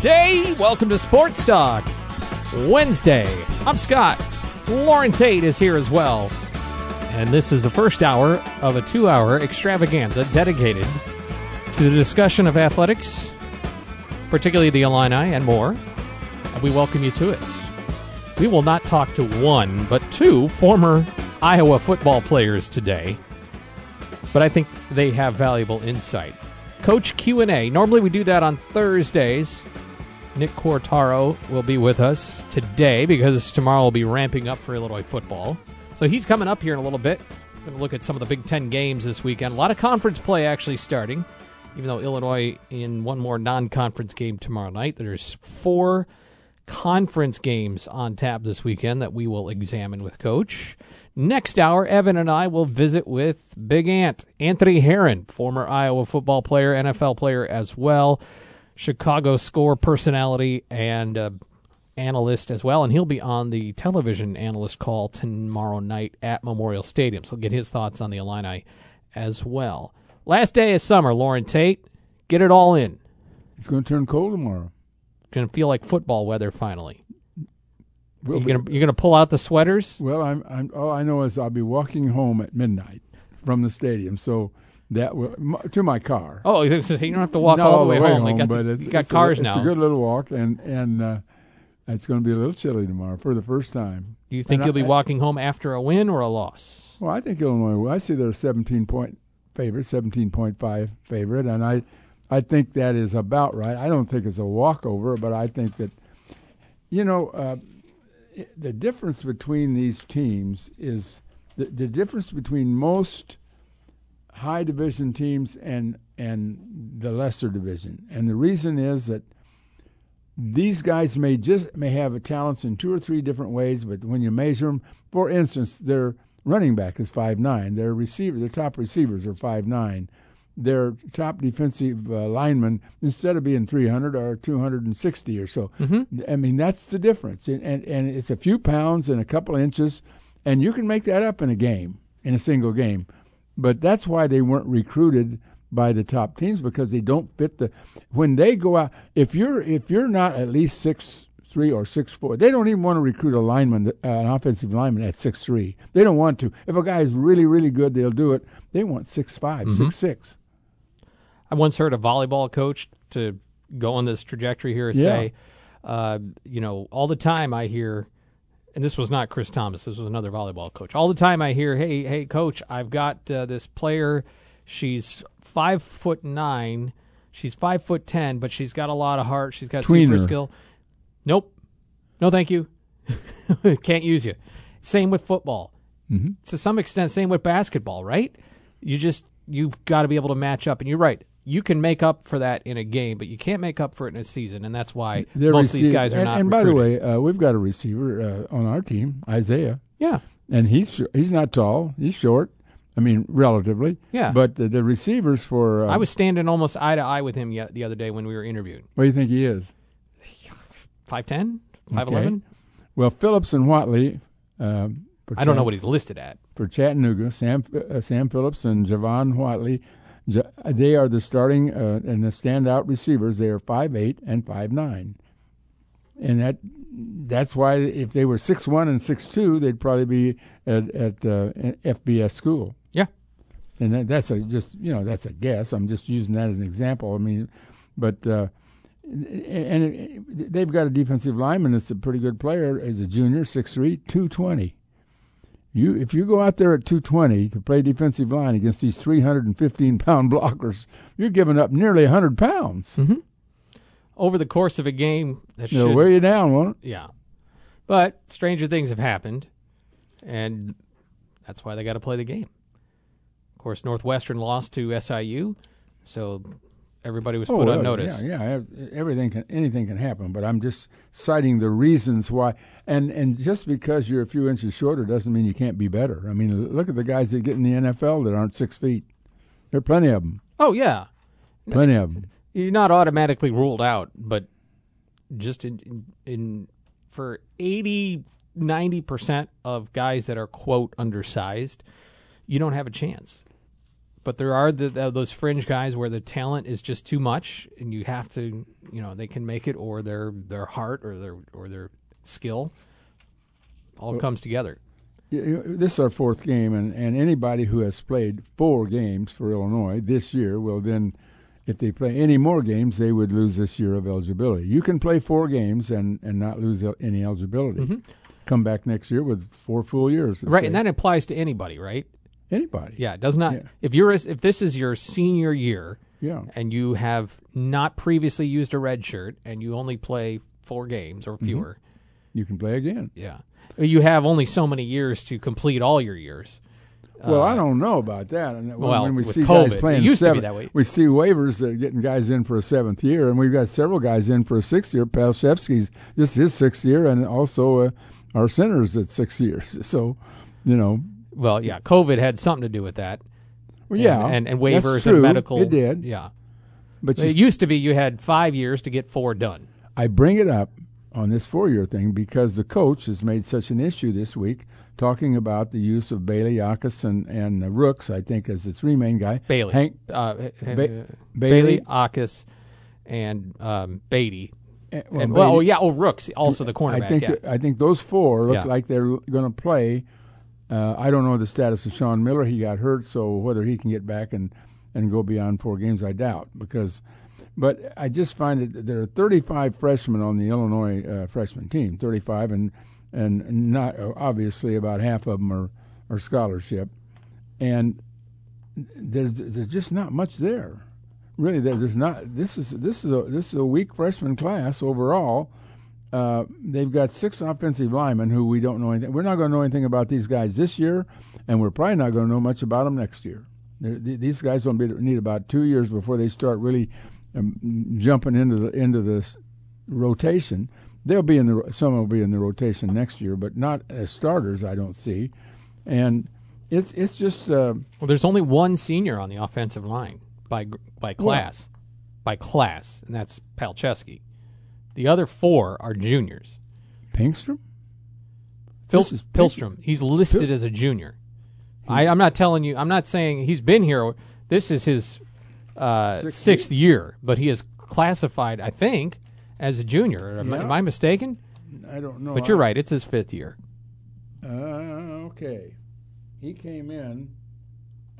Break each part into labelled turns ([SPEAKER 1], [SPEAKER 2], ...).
[SPEAKER 1] Day. Welcome to Sports Talk. Wednesday. I'm Scott. Loren Tate is here as well. And this is the first hour of a two hour extravaganza dedicated to the discussion of athletics, particularly the Illini and more. And we welcome you to it. We will not talk to one, but two former Iowa football players today. But I think they have valuable insight. Coach Q&A. Normally we do that on Thursdays. Nick Quartaro will be with us today because tomorrow we'll be ramping up for Illinois football. So he's coming up here in a little bit. Going to look at some of the Big Ten games this weekend. A lot of conference play actually starting, even though Illinois in one more non-conference game tomorrow night. There's four conference games on tap this weekend that we will examine with Coach. Next hour, Evan and I will visit with Big Ant, Anthony Herron, former Iowa football player, NFL player as well, Chicago score personality, and uh, analyst as well. And he'll be on the television analyst call tomorrow night at Memorial Stadium. So get his thoughts on the Illini as well. Last day of summer, Loren Tate, get it all in.
[SPEAKER 2] It's going to turn cold tomorrow.
[SPEAKER 1] It's Going to feel like football weather finally.
[SPEAKER 2] We'll
[SPEAKER 1] you're
[SPEAKER 2] be-
[SPEAKER 1] gonna you're gonna pull out the sweaters.
[SPEAKER 2] Well, I'm, I'm. All I know is I'll be walking home at midnight from the stadium, so that will to my car.
[SPEAKER 1] Oh, you don't have to walk all the way, home. They got,
[SPEAKER 2] but
[SPEAKER 1] the-
[SPEAKER 2] it's,
[SPEAKER 1] you got
[SPEAKER 2] it's
[SPEAKER 1] cars
[SPEAKER 2] a,
[SPEAKER 1] now.
[SPEAKER 2] It's a good little walk, and and uh, it's going to be a little chilly tomorrow for the first time.
[SPEAKER 1] Do you think
[SPEAKER 2] and
[SPEAKER 1] you'll be
[SPEAKER 2] I-
[SPEAKER 1] walking home after a win or a loss?
[SPEAKER 2] Well, I think Illinois. will. I see they're a 17 point favorite, 17.5 favorite, and I, I think that is about right. I don't think it's a walkover, but I think that, you know, uh, the difference between these teams is the, the difference between most high division teams and and the lesser division, and the reason is that these guys may just may have a talents in two or three different ways, but when you measure them, for instance, their running back is five nine, their receiver, their top receivers are five nine, their top defensive uh, linemen instead of being three hundred are two hundred and sixty or so. I mean that's the difference, and, and and it's a few pounds and a couple inches, and you can make that up in a game, in a single game, but that's why they weren't recruited by the top teams because they don't fit the when they go out if you're if you're not at least six three or six four they don't even want to recruit a lineman uh, an offensive lineman at six three they don't want to if a guy is really really good they'll do it they want six five, six six.
[SPEAKER 1] I once heard a volleyball coach to go on this trajectory here and say, uh, you know, all the time I hear, and this was not Chris Thomas, this was another volleyball coach. All the time I hear, hey, hey, coach, I've got uh, this player. She's five foot nine. She's five foot ten, but she's got a lot of heart. She's got super skill. Nope. No, thank you. Can't use you. Same with football.
[SPEAKER 2] Mm-hmm.
[SPEAKER 1] To some extent, same with basketball, right? You just you've got to be able to match up, and you're right. You can make up for that in a game, but you can't make up for it in a season, and that's why
[SPEAKER 2] They're
[SPEAKER 1] most of these guys are
[SPEAKER 2] and,
[SPEAKER 1] not.
[SPEAKER 2] and by the way uh, we've got a receiver uh, on our team Isaiah
[SPEAKER 1] yeah,
[SPEAKER 2] and he's he's not tall he's short I mean relatively
[SPEAKER 1] Yeah.
[SPEAKER 2] but the, the receivers for uh,
[SPEAKER 1] I was standing almost eye to eye with him ye- the other day when we were interviewed.
[SPEAKER 2] what do you think he is
[SPEAKER 1] 5'10", 5'11"?
[SPEAKER 2] Okay. Well, Phillips and Watley. Um, for
[SPEAKER 1] I don't know what he's listed at.
[SPEAKER 2] for Chattanooga. Sam uh, Sam Phillips and Javon Watley. J- They are the starting uh, and the standout receivers. They are five eight and five nine, and that that's why if they were six one and six two, they'd probably be at at uh, FBS school.
[SPEAKER 1] Yeah.
[SPEAKER 2] And that, that's a just you know that's a guess. I'm just using that as an example. I mean, but uh, and they've got a defensive lineman that's a pretty good player. As a junior, 6'3", 220. You if you go out there at 220 to play defensive line against these 315 pound blockers, you're giving up nearly 100 pounds. Mm-hmm.
[SPEAKER 1] Over the course of a game, that
[SPEAKER 2] They'll
[SPEAKER 1] should
[SPEAKER 2] wear you down, won't it?
[SPEAKER 1] Yeah. But stranger things have happened, and that's why they got to play the game. Of course, Northwestern lost to SIU, so everybody was oh, put
[SPEAKER 2] well,
[SPEAKER 1] on notice.
[SPEAKER 2] Oh, Yeah, yeah. Everything can, anything can happen, but I'm just citing the reasons why. And and just because you're a few inches shorter doesn't mean you can't be better. I mean, look at the guys that get in the NFL that aren't six feet. There are plenty of them.
[SPEAKER 1] Oh, yeah.
[SPEAKER 2] Plenty of them.
[SPEAKER 1] You're not automatically ruled out, but just in, in, in for 80, 90% of guys that are, quote, undersized, you don't have a chance. But there are the, the, those fringe guys where the talent is just too much, and you have to, you know, they can make it, or their their heart, or their or their skill, all
[SPEAKER 2] Well-
[SPEAKER 1] comes together.
[SPEAKER 2] This is our fourth game, and, and anybody who has played four games for Illinois this year will then, if they play any more games, they would lose this year of eligibility. You can play four games and, and not lose any eligibility. Mm-hmm. Come back next year with four full years.
[SPEAKER 1] Right,
[SPEAKER 2] Say,
[SPEAKER 1] and that applies to anybody, right?
[SPEAKER 2] Anybody.
[SPEAKER 1] Yeah, it does not.
[SPEAKER 2] Yeah.
[SPEAKER 1] If you're if this is your senior year,
[SPEAKER 2] Yeah.
[SPEAKER 1] and you have not previously used a red shirt and you only play four games
[SPEAKER 2] Mm-hmm.
[SPEAKER 1] or fewer,
[SPEAKER 2] You can play again.
[SPEAKER 1] yeah, you have only so many years to complete all your years.
[SPEAKER 2] Well, I don't know about that. And when,
[SPEAKER 1] Uh, well,
[SPEAKER 2] when we see
[SPEAKER 1] COVID,
[SPEAKER 2] guys playing
[SPEAKER 1] used to be
[SPEAKER 2] seven, we see waivers that are getting guys in for a seventh year, and we've got several guys in for a sixth year. Palczewski's this is his sixth year, and also uh, our centers at six years. So, you know,
[SPEAKER 1] Well, yeah, COVID had something to do with that.
[SPEAKER 2] well, yeah,
[SPEAKER 1] and, and
[SPEAKER 2] that's
[SPEAKER 1] waivers and medical.
[SPEAKER 2] It did,
[SPEAKER 1] yeah.
[SPEAKER 2] but
[SPEAKER 1] It used to be you had five years to get four done.
[SPEAKER 2] I bring it up on this four-year thing because the coach has made such an issue this week, talking about the use of Bailey, Yakus, and and uh, Rooks. I think as the three main guy.
[SPEAKER 1] Bailey,
[SPEAKER 2] Hank
[SPEAKER 1] uh,
[SPEAKER 2] Ba-
[SPEAKER 1] Bailey,
[SPEAKER 2] Bailey,
[SPEAKER 1] Akis, and um, Beatty.
[SPEAKER 2] eh,
[SPEAKER 1] and,
[SPEAKER 2] Bailey-
[SPEAKER 1] well, oh yeah, oh Rooks, also the cornerback.
[SPEAKER 2] I think
[SPEAKER 1] yeah.
[SPEAKER 2] that- I think those four look
[SPEAKER 1] Yeah.
[SPEAKER 2] like they're going to play. Uh, I don't know the status of Sean Miller. He got hurt, so whether he can get back and, and go beyond four games, I doubt. Because, but I just find that there are 35 freshmen on the Illinois uh, freshman team, 35, and and not obviously about half of them are, are scholarship, and there's there's just not much there. Really, there, there's not. This is this is a this is a weak freshman class overall. Uh, they've got six offensive linemen who we don't know anything. We're not going to know anything about these guys this year, and we're probably not going to know much about them next year. Th- these guys will be, need about two years before they start really um, jumping into the into this rotation. They'll be in the some will be in the rotation next year, but not as starters. I don't see, and it's it's just. Uh,
[SPEAKER 1] Well, there's only one senior on the offensive line by by class, by class, and that's Palczewski. The other four are juniors.
[SPEAKER 2] Pinkstrom.
[SPEAKER 1] Phil,
[SPEAKER 2] This is Pil-
[SPEAKER 1] Pihlstrom, he's listed as a junior. I, I'm not telling you. I'm not saying he's been here. This is his uh,
[SPEAKER 2] Sixth
[SPEAKER 1] year, but he is classified, I think, as a junior. Am, I-
[SPEAKER 2] Yeah.
[SPEAKER 1] am I mistaken?
[SPEAKER 2] I don't know.
[SPEAKER 1] But you're right. It's his fifth year.
[SPEAKER 2] Uh, okay. He came in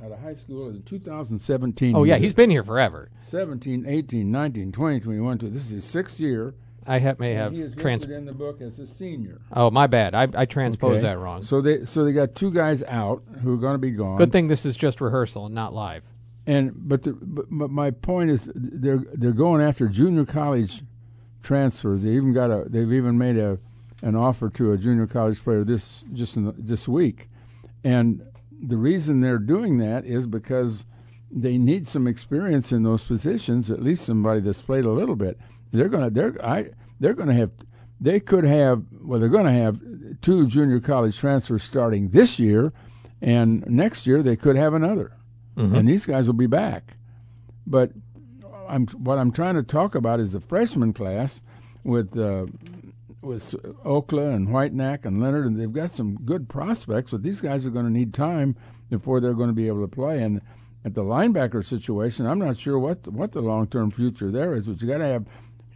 [SPEAKER 2] out of high school in 2017.
[SPEAKER 1] Oh yeah, he's been here forever.
[SPEAKER 2] 17, 18, 19, 20, 21. two- This is his sixth year.
[SPEAKER 1] I ha- may have
[SPEAKER 2] he is
[SPEAKER 1] trans.
[SPEAKER 2] in the book as a senior.
[SPEAKER 1] Oh, my bad. I, I transposed
[SPEAKER 2] Okay.
[SPEAKER 1] that wrong.
[SPEAKER 2] So they so they got two guys out who are going to be gone.
[SPEAKER 1] Good thing this is just rehearsal and not live.
[SPEAKER 2] And but the, but, but my point is they're they're going after junior college transfers. They even got a they've even made a an offer to a junior college player this just in the, this week, and the reason they're doing that is because they need some experience in those positions. At least somebody that's played a little bit. They're gonna they're I they're gonna have they could have well they're gonna have two junior college transfers starting this year, and next year they could have another and these guys will be back. But I'm what I'm trying to talk about is the freshman class with uh, with Okla and Whitenack and Leonard, and they've got some good prospects. But these guys are going to need time before they're going to be able to play. And at the linebacker situation, I'm not sure what the, what the long term future there is. But you got to have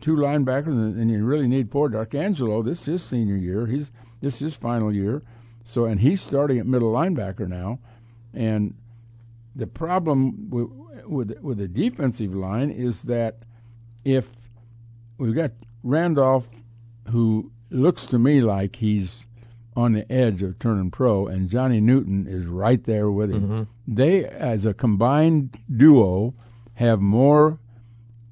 [SPEAKER 2] two linebackers, and, you really need four. D'Arcangelo, this is senior year. He's this is his final year. So and he's starting at middle linebacker now, and the problem with, with with the defensive line is that if we've got Randolph, who looks to me like he's on the edge of turning pro, and Johnny Newton is right there with him. They, as a combined duo, have more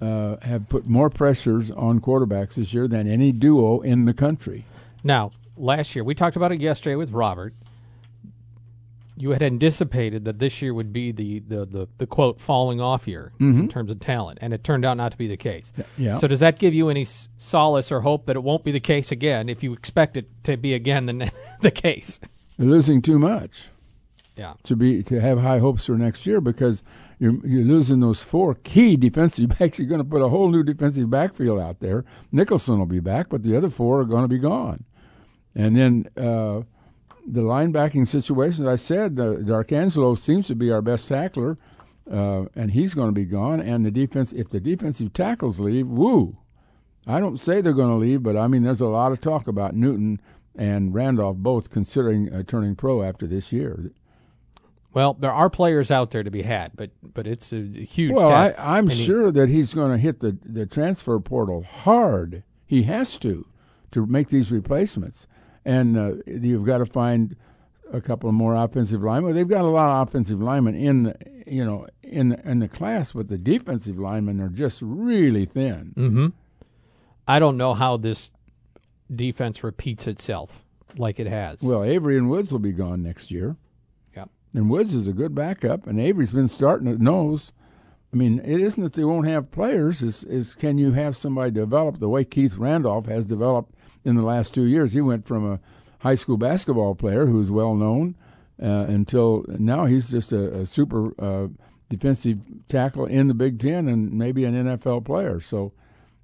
[SPEAKER 2] uh, have put more pressures on quarterbacks this year than any duo in the country.
[SPEAKER 1] Now, last year we talked about it yesterday with Robert. You had anticipated that this year would be the the, the, the quote falling off year in terms of talent, and it turned out not to be the case.
[SPEAKER 2] Yeah.
[SPEAKER 1] So does that give you any solace or hope that it won't be the case again if you expect it to be again the, the case?
[SPEAKER 2] They're losing too much.
[SPEAKER 1] Yeah.
[SPEAKER 2] to be to have high hopes for next year because you're you're losing those four key defensive backs. You're going to put a whole new defensive backfield out there. Nicholson will be back, but the other four are going to be gone. And then uh, the linebacking situation, as I said, uh, Darkangelo seems to be our best tackler, uh, and he's going to be gone. And the defense, if the defensive tackles leave, woo! I don't say they're going to leave, but I mean, there's a lot of talk about Newton and Randolph both considering uh, turning pro after this year.
[SPEAKER 1] Well, there are players out there to be had, but but it's a huge
[SPEAKER 2] Well, I. I'm
[SPEAKER 1] And he-
[SPEAKER 2] sure that he's going to hit the, the transfer portal hard. He has to to make these replacements, and uh, you've got to find a couple more offensive linemen. They've got a lot of offensive linemen in the you know in in the class, but the defensive linemen are just really thin.
[SPEAKER 1] Mm-hmm. I don't know how this defense repeats itself like it has.
[SPEAKER 2] Well, Avery and Woods will be gone next year.
[SPEAKER 1] Yep.
[SPEAKER 2] And Woods is a good backup, and Avery's been starting at nose. I mean, it isn't that they won't have players. Is is can you have somebody develop the way Keith Randolph has developed in the last two years? He went from a high school basketball player who's well known uh, until now he's just a, a super uh, defensive tackle in the Big Ten and maybe an NFL player. So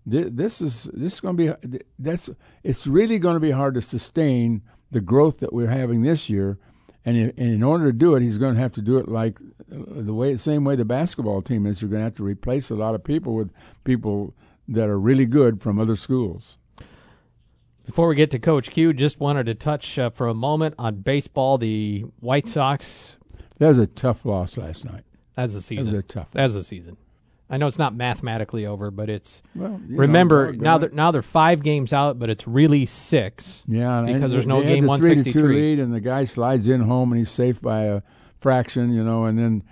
[SPEAKER 2] thi- this is this is going to be that's it's really going to be hard to sustain the growth that we're having this year. And in, and in order to do it, he's going to have to do it like uh, the way, same way the basketball team is. You're going to have to replace a lot of people with people that are really good from other schools.
[SPEAKER 1] Before we get to Coach Q, just wanted to touch uh, for a moment on baseball. The White Sox,
[SPEAKER 2] That was a tough loss last night.
[SPEAKER 1] as a
[SPEAKER 2] That was
[SPEAKER 1] season,
[SPEAKER 2] a tough.
[SPEAKER 1] as a season. I know it's not mathematically over, but it's
[SPEAKER 2] Well, you know,
[SPEAKER 1] remember now they're now they're five games out, but it's really six.
[SPEAKER 2] Yeah,
[SPEAKER 1] because there's no game
[SPEAKER 2] the three
[SPEAKER 1] 163.
[SPEAKER 2] lead, and the guy slides in home, and he's safe by a fraction, you know, and then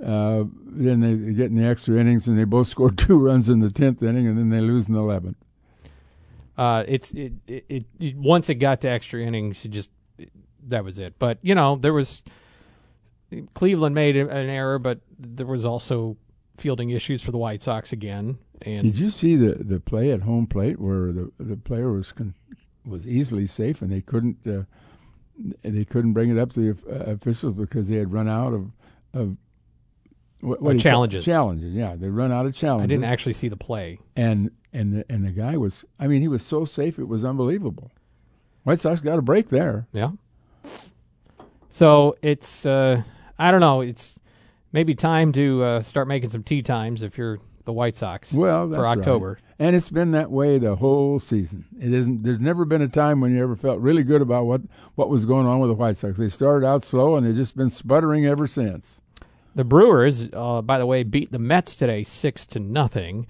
[SPEAKER 2] uh, then they get in the extra innings, and they both score two runs in the tenth inning, and then they lose in the eleventh.
[SPEAKER 1] Uh, it's it, it, it, it once it got to extra innings, you just that was it. But you know there was Cleveland made an error, but there was also fielding issues for the White Sox again. And
[SPEAKER 2] Did you see the, the play at home plate where the the player was con- was easily safe, and they couldn't uh, they couldn't bring it up to the uh, officials because they had run out of of what, what
[SPEAKER 1] challenges.
[SPEAKER 2] Challenges, yeah, they run out of challenges.
[SPEAKER 1] I didn't actually see the play.
[SPEAKER 2] and and the and the guy was I mean he was so safe it was unbelievable. White Sox got a break there.
[SPEAKER 1] Yeah. So it's uh, I don't know. It's maybe time to uh, start making some tea times if you're the White Sox
[SPEAKER 2] Well,
[SPEAKER 1] for
[SPEAKER 2] right.
[SPEAKER 1] October.
[SPEAKER 2] and it's been that way the whole season. It isn't. There's never been a time when you ever felt really good about what what was going on with the White Sox. They started out slow and they've just been sputtering ever since.
[SPEAKER 1] The Brewers, uh, by the way, beat the Mets today six to nothing,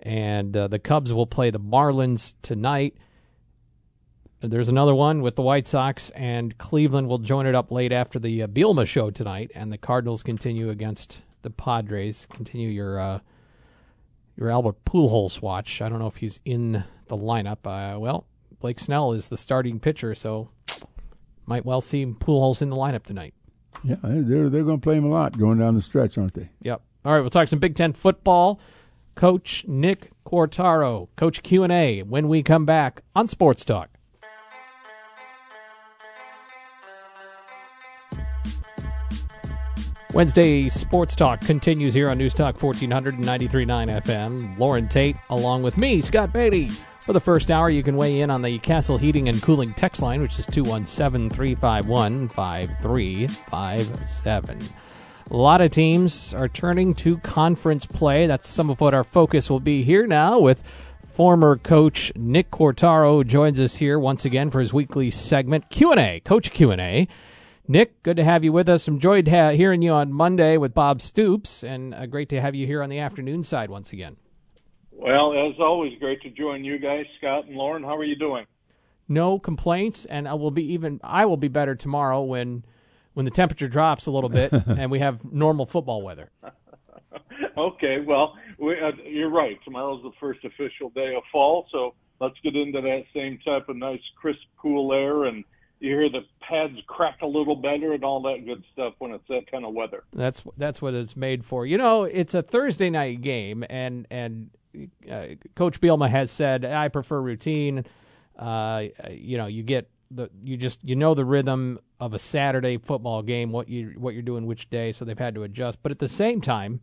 [SPEAKER 1] and uh, the Cubs will play the Marlins tonight. There's another one with the White Sox, and Cleveland will join it up late after the uh, Bielema show tonight, and the Cardinals continue against the Padres. Continue your uh, your Albert Pujols watch. I don't know if he's in the lineup. Uh, well, Blake Snell is the starting pitcher, so might well see Pujols in the lineup tonight.
[SPEAKER 2] Yeah, they're they're going to play him a lot going down the stretch, aren't they?
[SPEAKER 1] Yep. All right, we'll talk some Big Ten football. Coach Nick Quartaro, Coach Q and A. When we come back on Sports Talk. Wednesday Sports Talk continues here on News Talk 1493.9 FM. Loren Tate, along with me, Scott Beatty. For the first hour, you can weigh in on the Castle Heating and Cooling text line, which is 217 351 5357. A lot of teams are turning to conference play. That's some of what our focus will be here now with former coach Nick who joins us here once again for his weekly segment Q&A, Coach Q&A. Nick, good to have you with us. Enjoyed ha- hearing you on Monday with Bob Stoops, and uh, great to have you here on the afternoon side once again.
[SPEAKER 3] Well, as always, great to join you guys, Scott and Loren. How are you doing?
[SPEAKER 1] No complaints, and I will be even. I will be better tomorrow when when the temperature drops a little bit and we have normal football weather.
[SPEAKER 3] Okay, well, we, uh, you're right. Tomorrow's the first official day of fall, so let's get into that same type of nice, crisp, cool air, and you hear the pads crack a little better and all that good stuff when it's that kind of weather.
[SPEAKER 1] That's that's what it's made for. You know, it's a Thursday night game, and and uh, Coach Bielema has said I prefer routine. Uh, you know, you get the you just you know the rhythm of a Saturday football game, what you what you're doing which day, so they've had to adjust. But at the same time,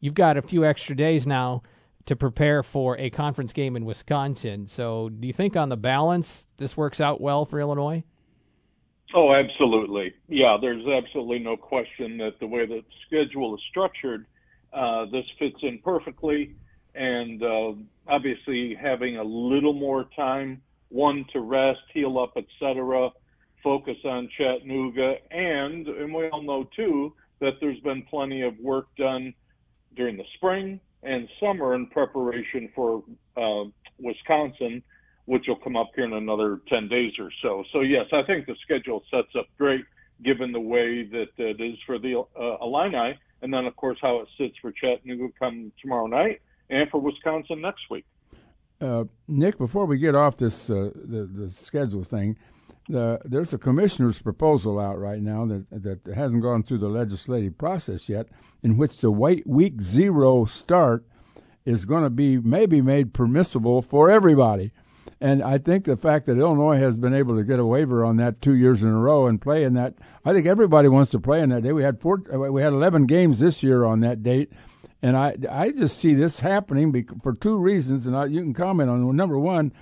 [SPEAKER 1] you've got a few extra days now to prepare for a conference game in Wisconsin. So, do you think on the balance this works out well for Illinois?
[SPEAKER 3] Oh, absolutely. Yeah, there's absolutely no question that the way the schedule is structured, uh, this fits in perfectly. And uh, obviously, having a little more time, one to rest, heal up, etc., focus on Chattanooga, and and we all know too that there's been plenty of work done during the spring and summer in preparation for uh, Wisconsin which will come up here in another 10 days or so. So, yes, I think the schedule sets up great given the way that it is for the uh, Illini, and then, of course, how it sits for Chattanooga come tomorrow night and for Wisconsin next week.
[SPEAKER 2] Uh, Nick, before we get off this uh, the, the schedule thing, the, there's a commissioner's proposal out right now that that hasn't gone through the legislative process yet, in which the white week zero start is going to be maybe made permissible for everybody. And I think the fact that Illinois has been able to get a waiver on that two years in a row and play in that, I think everybody wants to play in that day. We had four, uh, we had 11 games this year on that date. And I, I just see this happening for two reasons, and I, you can comment on number one.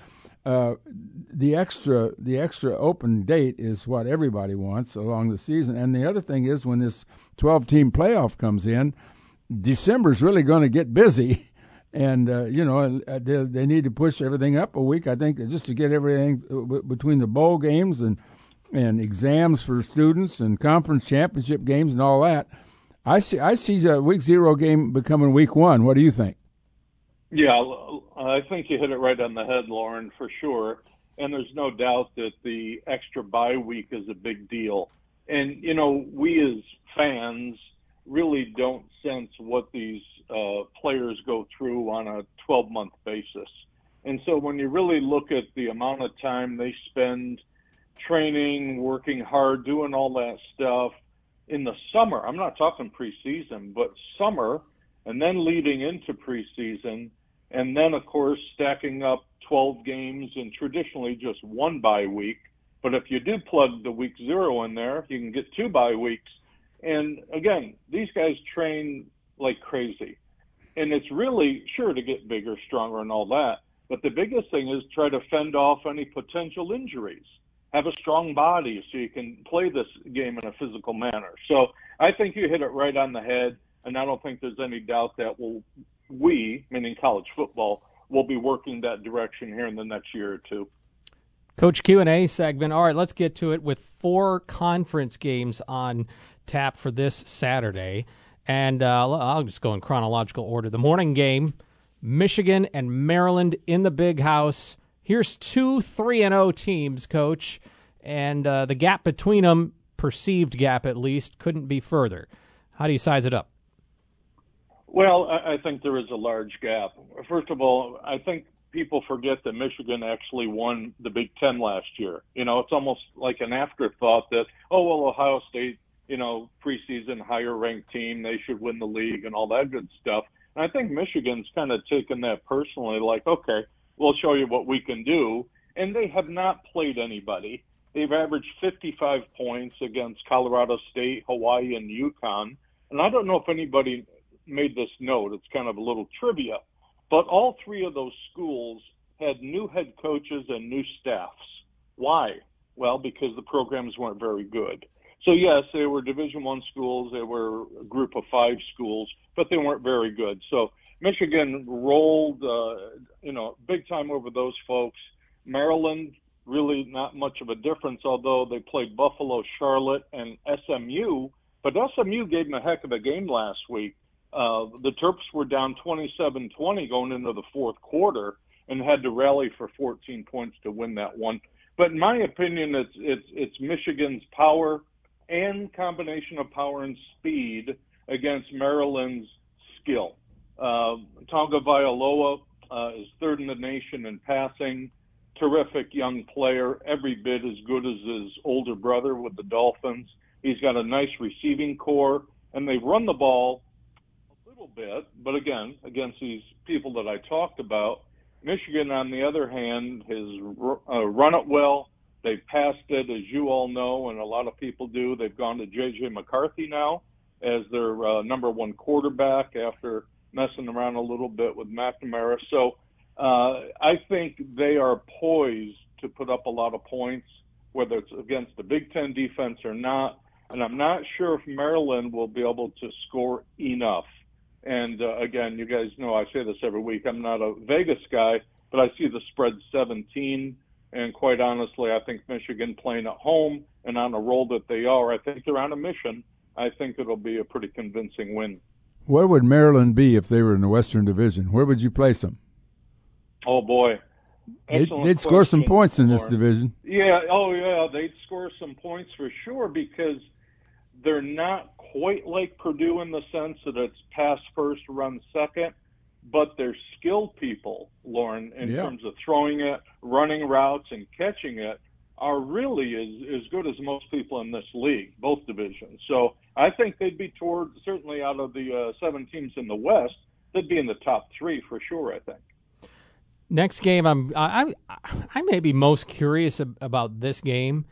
[SPEAKER 2] Uh, the extra the extra open date is what everybody wants along the season, and the other thing is when this 12 team playoff comes in, December's really going to get busy and uh, you know uh, they, they need to push everything up a week. I think just to get everything uh, between the bowl games and and exams for students and conference championship games and all that. I see I see the week zero game becoming week one. What do you think?
[SPEAKER 3] Yeah, I think you hit it right on the head, Loren, for sure. And there's no doubt that the extra bye week is a big deal. And you know, we as fans really don't sense what these uh, players go through on a 12 month basis. And so when you really look at the amount of time they spend training, working hard, doing all that stuff in the summer, I'm not talking preseason, but summer, and then leading into preseason, and then, of course, stacking up 12 games and traditionally just one bye week. But if you do plug the week zero in there, you can get two bye weeks. And again, these guys train like crazy. And it's really sure to get bigger, stronger, and all that. But the biggest thing is try to fend off any potential injuries. Have a strong body so you can play this game in a physical manner. So I think you hit it right on the head, and I don't think there's any doubt that we'll, we, meaning college football, will be working that direction here in the next year or two.
[SPEAKER 1] Coach Q and A segment. All right, let's get to it with four conference games on tap for this Saturday. And uh, I'll just go in chronological order. The morning game, Michigan and Maryland in the big house. Here's two 3 and 0 teams, coach, and uh, the gap between them, perceived gap at least, couldn't be further. How do you size it up?
[SPEAKER 3] Well, I think there is a large gap. First of all, I think people forget that Michigan actually won the Big Ten last year. You know, it's almost like an afterthought that, oh, well, Ohio State you know, preseason higher ranked team. They should win the league and all that good stuff. And I think Michigan's kind of taken that personally, like, okay, we'll show you what we can do. And they have not played anybody. They've averaged 55 points against Colorado State, Hawaii, and UConn. And I don't know if anybody made this note. It's kind of a little trivia. But all three of those schools had new head coaches and new staffs. Why? Well, because the programs weren't very good. So yes, they were Division One schools. They were a group of five schools, but they weren't very good. So Michigan rolled, uh, you know, big time over those folks. Maryland really not much of a difference, although they played Buffalo, Charlotte, and SMU. But SMU gave them a heck of a game last week. Uh, the Terps were down 27-20 going into the fourth quarter and had to rally for 14 points to win that one. But in my opinion, it's it's it's Michigan's power and combination of power and speed against Maryland's skill. Uh, Tagovailoa uh, is third in the nation in passing. Terrific young player, every bit as good as his older brother with the Dolphins. He's got a nice receiving core, and they run the ball little bit, but again, against these people that I talked about. Michigan, on the other hand, has uh, run it well, They passed it, as you all know, and a lot of people do. They've gone to J.J. McCarthy now as their uh, number one quarterback after messing around a little bit with McNamara. So uh, I think they are poised to put up a lot of points, whether it's against the Big Ten defense or not. And I'm not sure if Maryland will be able to score enough. And uh, again, you guys know I say this every week. I'm not a Vegas guy, but I see the spread 17. And quite honestly, I think Michigan playing at home and on a roll that they are, I think they're on a mission. I think it'll be a pretty convincing win.
[SPEAKER 2] Where would Maryland be if they were in the Western Division? Where would you place them?
[SPEAKER 3] Oh boy,
[SPEAKER 2] they'd, they'd score some points in this division.
[SPEAKER 3] Yeah. Oh yeah, they'd score some points for sure because they're not quite like Purdue in the sense that it's pass first, run second but they're skilled people, Loren, in
[SPEAKER 2] yeah.
[SPEAKER 3] terms of throwing it, running routes, and catching it, are really as, as good as most people in this league, both divisions. So I think they'd be toward, certainly out of the uh, seven teams in the West, they'd be in the top three for sure, I think.
[SPEAKER 1] Next game, I'm I I may be most curious about this game.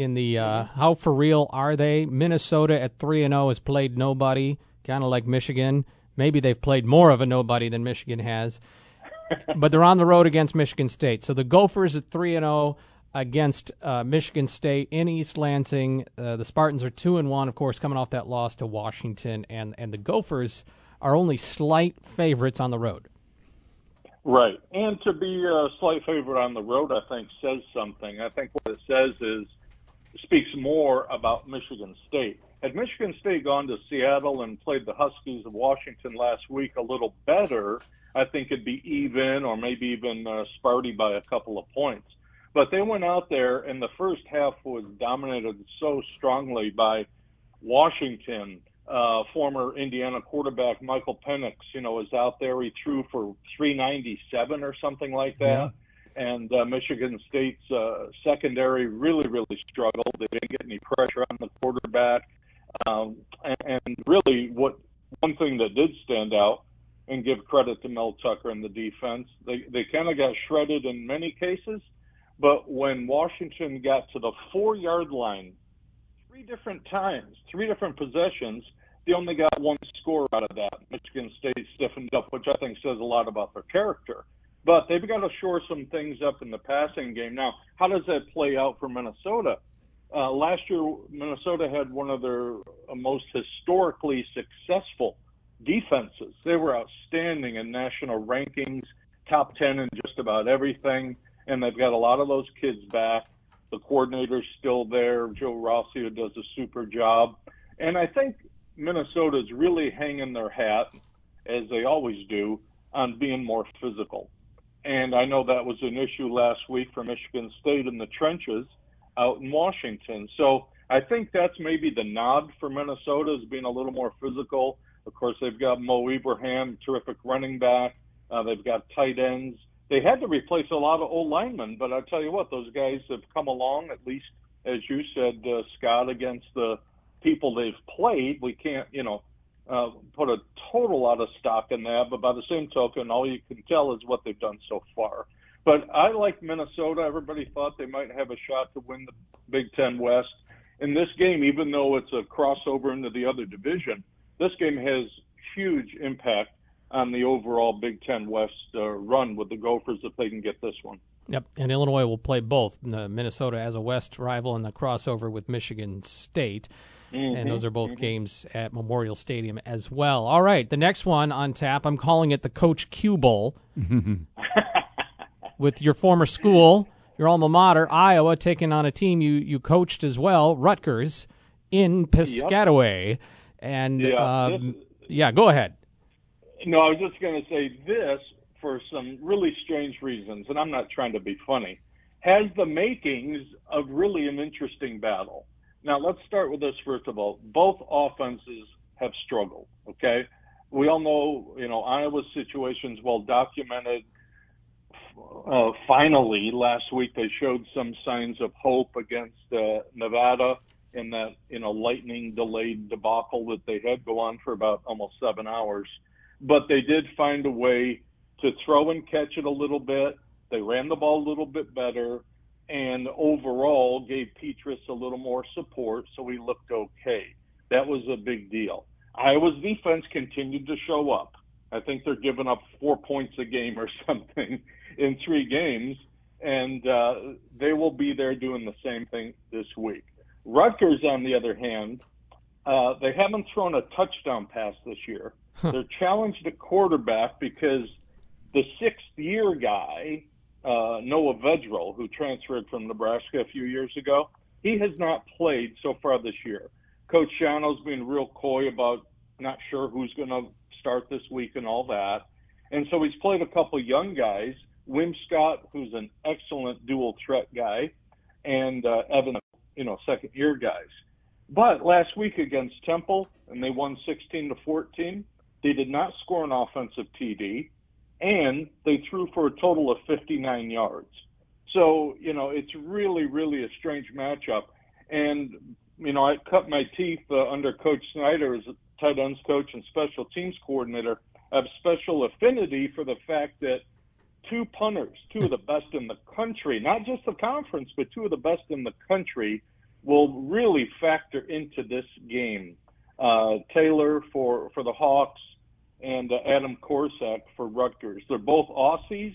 [SPEAKER 1] In the uh, how for real are they? Minnesota at three and zero oh has played nobody, kind of like Michigan. Maybe they've played more of a nobody than Michigan has. but they're on the road against Michigan State. So the Gophers at 3 and 0 against uh, Michigan State in East Lansing. Uh, the Spartans are 2 and 1 of course coming off that loss to Washington and and the Gophers are only slight favorites on the road.
[SPEAKER 3] Right. And to be a slight favorite on the road I think says something. I think what it says is speaks more about Michigan State. Had Michigan State gone to Seattle and played the Huskies of Washington last week a little better, I think it'd be even or maybe even uh, Sparty by a couple of points. But they went out there, and the first half was dominated so strongly by Washington. Uh, former Indiana quarterback Michael Penix, you know, was out there. He threw for 397 or something like that. And uh, Michigan State's uh, secondary really, really struggled. They didn't get any pressure on the quarterback, um, and, and really, what one thing that did stand out, and give credit to Mel Tucker and the defense, they they kind of got shredded in many cases, but when Washington got to the four yard line, three different times, three different possessions. They only got one score out of that. Michigan State stiffened up, which I think says a lot about their character. But they've got to shore some things up in the passing game. Now, how does that play out for Minnesota? Uh, last year, Minnesota had one of their uh, most historically successful defenses. They were outstanding in national rankings, top 10 in just about everything, and they've got a lot of those kids back. The coordinator's still there, Joe Rossi, who does a super job. And I think Minnesota's really hanging their hat, as they always do, on being more physical. And I know that was an issue last week for Michigan State in the trenches out in Washington. So I think that's maybe the nod for Minnesota is being a little more physical. Of course, they've got Mo Ibrahim, terrific running back. Uh, they've got tight ends. They had to replace a lot of old linemen, but I tell you what, those guys have come along. At least, as you said, uh, Scott, against the people they've played. We can't, you know, uh, put a total lot of stock in that, but by the same token, all you can tell is what they've done so far. But I like Minnesota. Everybody thought they might have a shot to win the Big Ten West. In this game, even though it's a crossover into the other division, this game has huge impact on the overall Big Ten West uh, run with the Gophers if they can get this one.
[SPEAKER 1] Yep, and Illinois will play both uh, Minnesota as a West rival and the crossover with Michigan State. Mm-hmm. And those are both mm-hmm. games at Memorial Stadium as well. All right, the next one on tap, I'm calling it the Coach Q Bowl. with your former school, your alma mater, Iowa, taking on a team you, you coached as well, Rutgers, in Piscataway. Yep. And yeah, um, yeah, go ahead.
[SPEAKER 3] No, I was just going to say this for some really strange reasons, and I'm not trying to be funny, has the makings of really an interesting battle. Now, let's start with this first of all. Both offenses have struggled, okay? We all know, you know, Iowa's situation's well documented. Uh, finally, last week they showed some signs of hope against uh, Nevada in that, you know, lightning delayed debacle that they had go on for about almost seven hours. But they did find a way to throw and catch it a little bit. They ran the ball a little bit better and overall gave Petras a little more support, so he looked okay. That was a big deal. Iowa's defense continued to show up. I think they're giving up four points a game or something in three games, and uh, they will be there doing the same thing this week. Rutgers, on the other hand, uh, they haven't thrown a touchdown pass this year. They're challenged at quarterback because the sixth year guy, uh, Noah Vedral, who transferred from Nebraska a few years ago, he has not played so far this year. Coach Schiano's been real coy about not sure who's going to start this week and all that. And so he's played a couple young guys, Wim Scott, who's an excellent dual threat guy, and uh, Evan, you know, second year guys. But last week against Temple, and they won 16 to 14, they did not score an offensive TD, and they threw for a total of 59 yards. So, you know, it's really, really a strange matchup. And, you know, I cut my teeth uh, under Coach Snyder as a tight ends coach and special teams coordinator. I have special affinity for the fact that two punters, two of the best in the country, not just the conference, but two of the best in the country, will really factor into this game. Uh, Taylor for, for the Hawks and uh, Adam Korsak for Rutgers. They're both Aussies.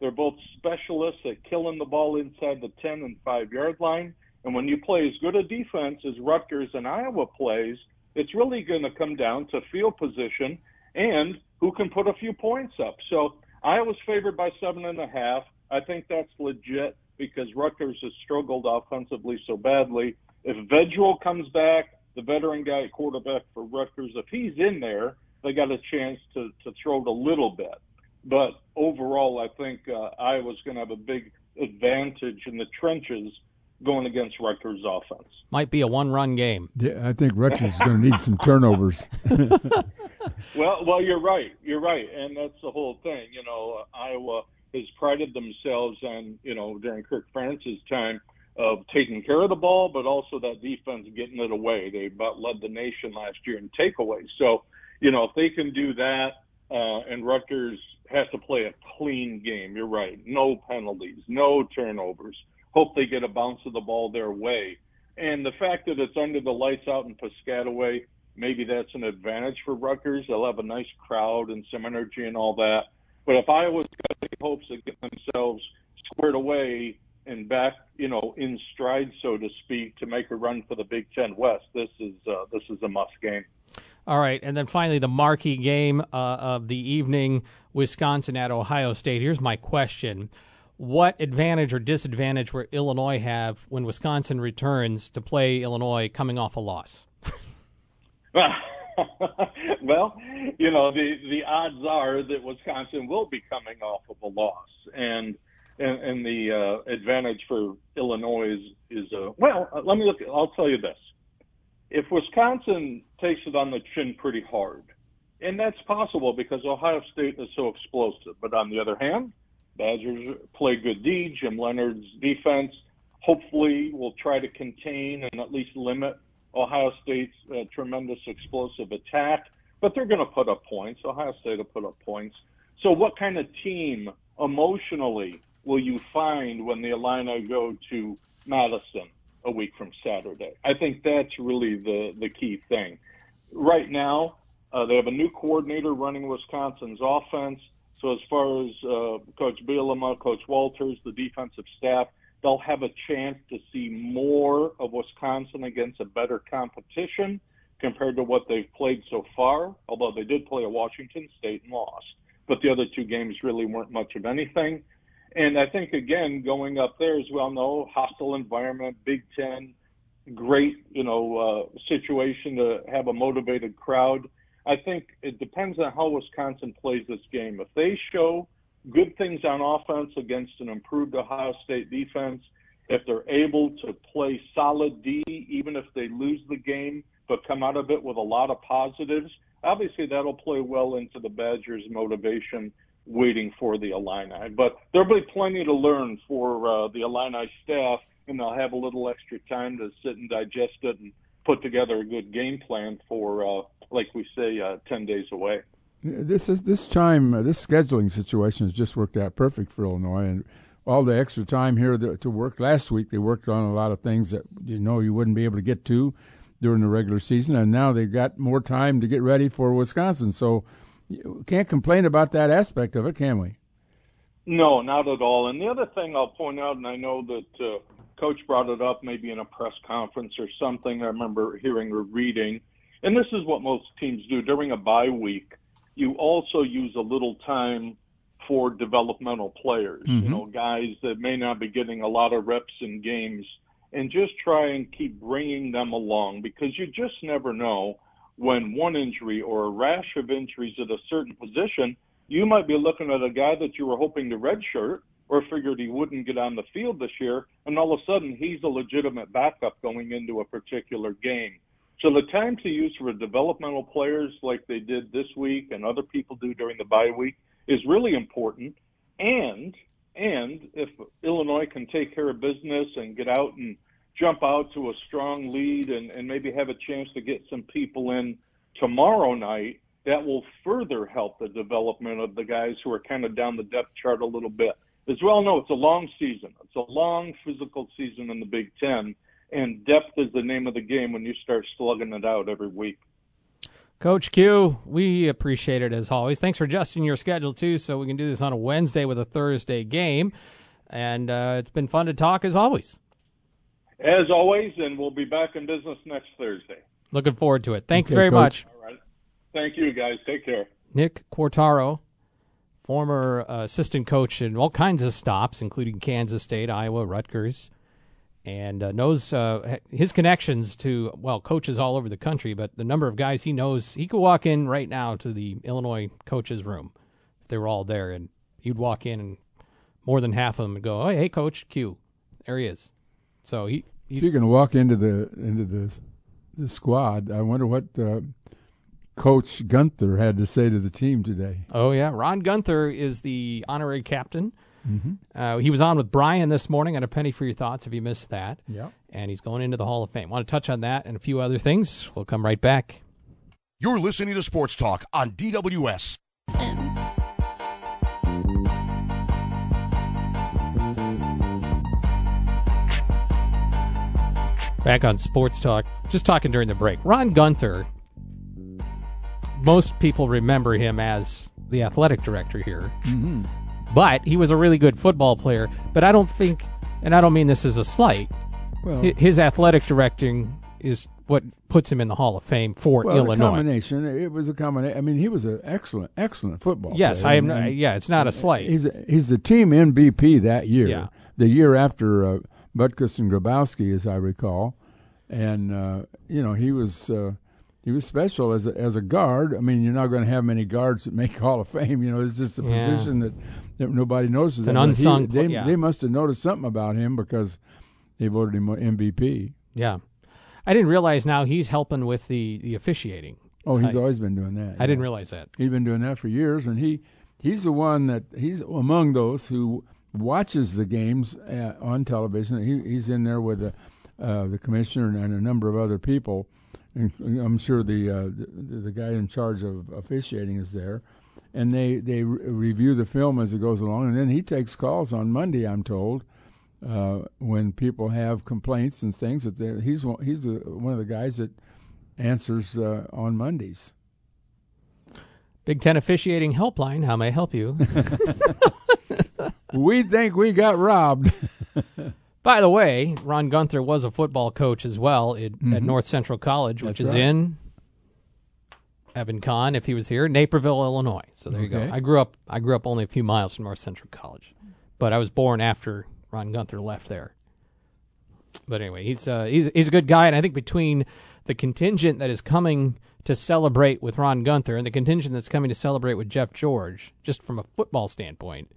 [SPEAKER 3] They're both specialists at killing the ball inside the 10 and 5 yard line. And when you play as good a defense as Rutgers and Iowa plays, it's really going to come down to field position and who can put a few points up. So Iowa's favored by seven and a half. I think that's legit because Rutgers has struggled offensively so badly. If Vedral comes back, the veteran guy quarterback for Rutgers, if he's in there, they got a chance to, to throw it a little bit. But overall, I think uh, Iowa's going to have a big advantage in the trenches going against Rutgers' offense.
[SPEAKER 1] Might be a one-run game.
[SPEAKER 2] Yeah, I think Rutgers is going to need some turnovers.
[SPEAKER 3] well, well, you're right. You're right, and that's the whole thing. You know, Iowa has prided themselves on, you know, during Kirk Ferentz's time of taking care of the ball, but also that defense getting it away. They about led the nation last year in takeaways. So, you know, if they can do that, uh, and Rutgers has to play a clean game. You're right. No penalties, no turnovers. Hope they get a bounce of the ball their way. And the fact that it's under the lights out in Piscataway, maybe that's an advantage for Rutgers. They'll have a nice crowd and some energy and all that. But if Iowa's got any hopes of getting themselves squared away and back, you know, in stride, so to speak, to make a run for the Big Ten West, this is uh, this is a must game.
[SPEAKER 1] All right, and then finally the marquee game uh, of the evening, Wisconsin at Ohio State. Here's my question: What advantage or disadvantage will Illinois have when Wisconsin returns to play Illinois, coming off a loss?
[SPEAKER 3] well, you know the the odds are that Wisconsin will be coming off of a loss, and and, and the uh, advantage for Illinois is is uh, well. Let me look. I'll tell you this: if Wisconsin takes it on the chin pretty hard, and that's possible because Ohio State is so explosive. But on the other hand, Badgers play good D. Jim Leonhard's defense hopefully will try to contain and at least limit Ohio State's uh, tremendous explosive attack. But they're going to put up points. Ohio State will put up points. So, what kind of team emotionally will you find when the Illini go to Madison? A week from Saturday. I think that's really the the key thing. Right now, uh, they have a new coordinator running Wisconsin's offense. So as far as uh, Coach Bielema, Coach Walters, the defensive staff, they'll have a chance to see more of Wisconsin against a better competition compared to what they've played so far. Although they did play a Washington State and lost, but the other two games really weren't much of anything. And I think again, going up there as well, no hostile environment, Big Ten, great you know uh, situation to have a motivated crowd. I think it depends on how Wisconsin plays this game. If they show good things on offense against an improved Ohio State defense, if they're able to play solid D, even if they lose the game, but come out of it with a lot of positives, obviously that'll play well into the Badgers' motivation waiting for the Illini. But there'll be plenty to learn for uh, the Illini staff, and they'll have a little extra time to sit and digest it and put together a good game plan for, uh, like we say, uh, 10 days away.
[SPEAKER 2] This is this time, uh, this scheduling situation has just worked out perfect for Illinois, and all the extra time here to work. Last week they worked on a lot of things that you know you wouldn't be able to get to during the regular season, and now they've got more time to get ready for Wisconsin. So can't complain about that aspect of it, can we?
[SPEAKER 3] No, not at all. And the other thing I'll point out, and I know that uh, Coach brought it up maybe in a press conference or something. I remember hearing or reading, and this is what most teams do during a bye week. You also use a little time for developmental players, mm-hmm. you know, guys that may not be getting a lot of reps in games, and just try and keep bringing them along because you just never know when one injury or a rash of injuries at a certain position, you might be looking at a guy that you were hoping to redshirt or figured he wouldn't get on the field this year, and all of a sudden he's a legitimate backup going into a particular game. So the time to use for developmental players like they did this week and other people do during the bye week is really important. And and if Illinois can take care of business and get out and jump out to a strong lead and, and maybe have a chance to get some people in tomorrow night, that will further help the development of the guys who are kind of down the depth chart a little bit. As well know, it's a long season. It's a long physical season in the Big Ten, and depth is the name of the game when you start slugging it out every week.
[SPEAKER 1] Coach Q, we appreciate it as always. Thanks for adjusting your schedule too, so we can do this on a Wednesday with a Thursday game. And uh, it's been fun to talk as always.
[SPEAKER 3] As always, and we'll be back in business next Thursday.
[SPEAKER 1] Looking forward to it. Thanks okay, very Coach. much.
[SPEAKER 3] All right. Thank you, guys. Take care.
[SPEAKER 1] Nick Quartaro, former uh, assistant coach in all kinds of stops, including Kansas State, Iowa, Rutgers, and uh, knows uh, his connections to, well, coaches all over the country, but the number of guys he knows, he could walk in right now to the Illinois coaches' room if they were all there, and he'd walk in and more than half of them would go, oh, hey, Coach Q. There he is. So he
[SPEAKER 2] he's going to walk into the into the the squad. I wonder what uh, Coach Guenther had to say to the team today.
[SPEAKER 1] Oh yeah, Ron Guenther is the honorary captain. Mm-hmm. Uh, he was on with Brian this morning on a penny for your thoughts. If you missed that,
[SPEAKER 2] yeah,
[SPEAKER 1] and he's going into the Hall of Fame. Want to touch on that and a few other things? We'll come right back.
[SPEAKER 4] You're listening to Sports Talk on DWS.
[SPEAKER 1] Back on Sports Talk, just talking during the break. Ron Guenther, most people remember him as the athletic director here. Mm-hmm. But he was a really good football player. But I don't think, and I don't mean this as a slight, well, his athletic directing is what puts him in the Hall of Fame for
[SPEAKER 2] well,
[SPEAKER 1] Illinois.
[SPEAKER 2] combination. It was a combination. I mean, he was an excellent, excellent football.
[SPEAKER 1] Yes,
[SPEAKER 2] player.
[SPEAKER 1] I am. And, yeah, it's not a slight.
[SPEAKER 2] He's he's the team MVP that year. Yeah. The year after uh, Butkus and Grabowski, as I recall, and uh, you know he was uh, he was special as a, as a guard. I mean, you're not going to have many guards that make Hall of Fame. You know, it's just a yeah. position that, that nobody notices.
[SPEAKER 1] It's an unsung.
[SPEAKER 2] He, they yeah. they must have noticed something about him because they voted him MVP.
[SPEAKER 1] Yeah, I didn't realize now he's helping with the the officiating.
[SPEAKER 2] Oh, he's I, always been doing that.
[SPEAKER 1] I yeah. didn't realize that.
[SPEAKER 2] He's been doing that for years, and he he's the one that he's among those who watches the games uh, on television. He, he's in there with the, uh, the commissioner and, a number of other people. And I'm sure the, uh, the, the guy in charge of officiating is there, and they they re- review the film as it goes along, and then he takes calls on Monday. I'm told uh, when people have complaints and things that he's one, he's the, one of the guys that answers uh, on Mondays.
[SPEAKER 1] Big Ten officiating helpline. How may I help you?
[SPEAKER 2] we think we got robbed.
[SPEAKER 1] By the way, Ron Guenther was a football coach as well at, mm-hmm. at North Central College, which That's is right. in Evan Kahn, if he was here, Naperville, Illinois. So there okay. you go. I grew up. I grew up only a few miles from North Central College, but I was born after Ron Guenther left there. But anyway, he's uh, he's he's a good guy, and I think between the contingent that is coming to celebrate with Ron Guenther and the contingent that's coming to celebrate with Jeff George, just from a football standpoint,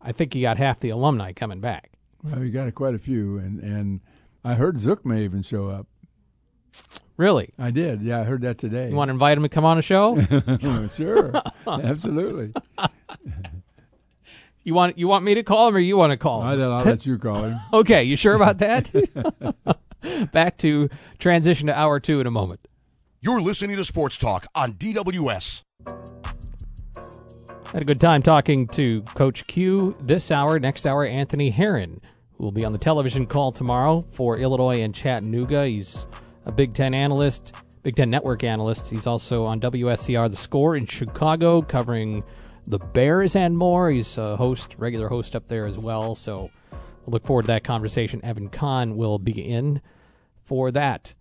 [SPEAKER 1] I think you got half the alumni coming back.
[SPEAKER 2] Well, you got quite a few, and and I heard Zook may even show up.
[SPEAKER 1] Really?
[SPEAKER 2] I did. Yeah, I heard that today.
[SPEAKER 1] You want to invite him to come on a show?
[SPEAKER 2] sure, absolutely.
[SPEAKER 1] You want you want me to call him, or you want to call him?
[SPEAKER 2] I'll, I'll let you call him.
[SPEAKER 1] okay, you sure about that? Back to transition to hour two in a moment.
[SPEAKER 4] You're listening to Sports Talk on DWS.
[SPEAKER 1] Had a good time talking to Coach Q this hour. Next hour, Anthony Herron, who will be on the television call tomorrow for Illinois and Chattanooga. He's a Big Ten analyst, Big Ten Network analyst. He's also on WSCR The Score in Chicago, covering the Bears and more. He's a host, regular host up there as well. So look forward to that conversation. Evan Kahn will be in for that.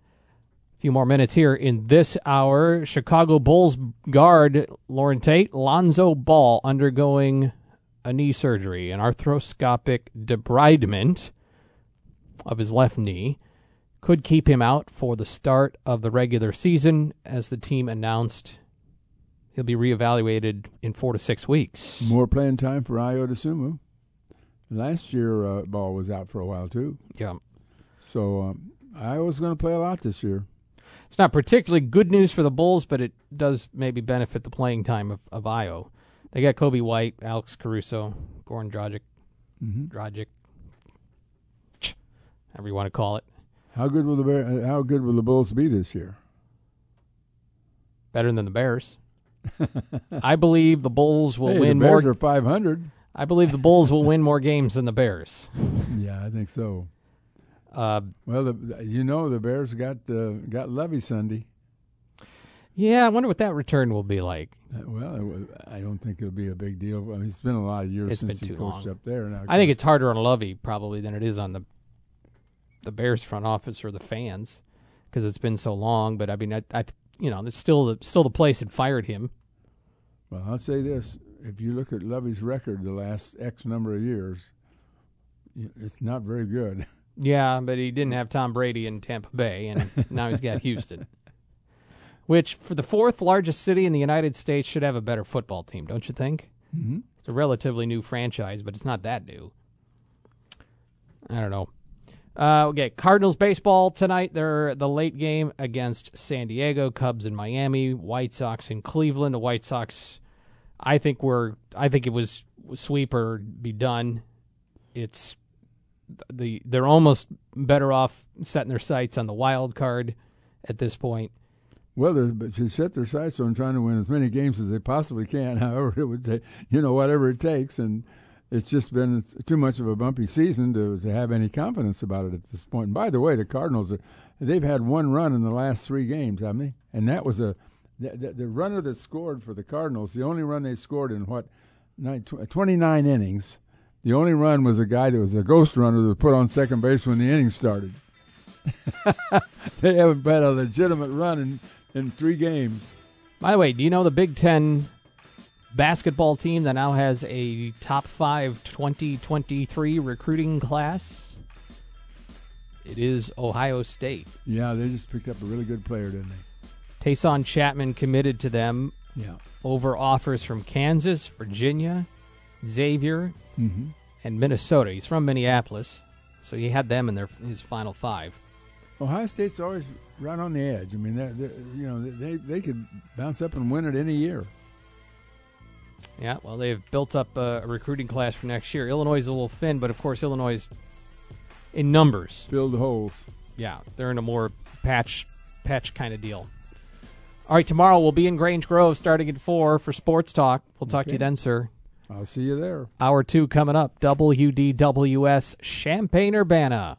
[SPEAKER 1] A few more minutes here in this hour. Chicago Bulls guard Loren Tate, Lonzo Ball undergoing a knee surgery, an arthroscopic debridement of his left knee. Could keep him out for the start of the regular season, as the team announced he'll be reevaluated in four to six weeks.
[SPEAKER 2] More playing time for Ayo Dosunmu. Last year, uh, Ball was out for a while too.
[SPEAKER 1] Yeah.
[SPEAKER 2] So um, Ayo's going to play a lot this year.
[SPEAKER 1] It's not particularly good news for the Bulls, but it does maybe benefit the playing time of, of Ayo. They got Coby White, Alex Caruso, Goran Dragic,
[SPEAKER 2] Mm-hmm.
[SPEAKER 1] Dragic, however you want to call it.
[SPEAKER 2] How good will the Bear, uh, How good will the Bulls be this year?
[SPEAKER 1] Better than the Bears. I believe the Bulls will
[SPEAKER 2] hey,
[SPEAKER 1] win
[SPEAKER 2] the Bears
[SPEAKER 1] more.
[SPEAKER 2] are 500.
[SPEAKER 1] I believe the Bulls will win more games than the Bears.
[SPEAKER 2] Yeah, I think so.
[SPEAKER 1] Uh,
[SPEAKER 2] Well, the, you know the Bears got uh, got Lovie Sunday.
[SPEAKER 1] yeah, I wonder what that return will be like.
[SPEAKER 2] Uh, Well, I don't think it'll be a big deal. I mean, it's been a lot of years
[SPEAKER 1] It's
[SPEAKER 2] since he coached
[SPEAKER 1] long.
[SPEAKER 2] up there. Now,
[SPEAKER 1] I think it's harder on Lovie probably than it is on the the Bears front office or the fans because it's been so long. But I mean, I, I you know, it's still the still the place that fired him.
[SPEAKER 2] Well, I'll say this: if you look at Lovie's record the last X number of years, it's not very good.
[SPEAKER 1] Yeah, but he didn't have Tom Brady in Tampa Bay, and now he's got Houston, which for the fourth largest city in the United States should have a better football team, don't you think?
[SPEAKER 2] Mm-hmm.
[SPEAKER 1] It's a relatively new franchise, but it's not that new. I don't know. Uh, okay, Cardinals baseball tonight. They're the late game against San Diego, Cubs in Miami, White Sox in Cleveland. The White Sox, I think were, I think it was sweep or be done. It's the they're almost better off setting their sights on the wild card at this point.
[SPEAKER 2] Well, they're, should set their sights on trying to win as many games as they possibly can. However, it would take, you know, whatever it takes, and it's just been too much of a bumpy season to to have any confidence about it at this point. And by the way, the Cardinals are they've had one run in the last three games, haven't they? And that was a the, the, the runner that scored for the Cardinals. The only run they scored in what nine, tw- 29 innings. The only run was a guy that was a ghost runner that was put on second base when the inning started. they haven't had a legitimate run in, in three games.
[SPEAKER 1] By the way, do you know the Big Ten basketball team that now has a top five 2023 recruiting class? It is Ohio State.
[SPEAKER 2] Yeah, they just picked up a really good player, didn't they?
[SPEAKER 1] Taison Chatman committed to them
[SPEAKER 2] Yeah.
[SPEAKER 1] over offers from Kansas, Virginia, Xavier,
[SPEAKER 2] Mm-hmm.
[SPEAKER 1] And Minnesota. He's from Minneapolis, so he had them in their his final five.
[SPEAKER 2] Ohio State's always right on the edge. I mean, they're, they're, you know, they they could bounce up and win it any year.
[SPEAKER 1] Yeah, well, they've built up a, recruiting class for next year. Illinois is a little thin, but of course, Illinois is in numbers.
[SPEAKER 2] Fill the holes.
[SPEAKER 1] Yeah, they're in a more patch patch kind of deal. All right, tomorrow we'll be in Grange Grove starting at four for sports talk. We'll talk to you then, sir.
[SPEAKER 2] I'll see you there.
[SPEAKER 1] Hour two coming up. WDWS Champaign Urbana.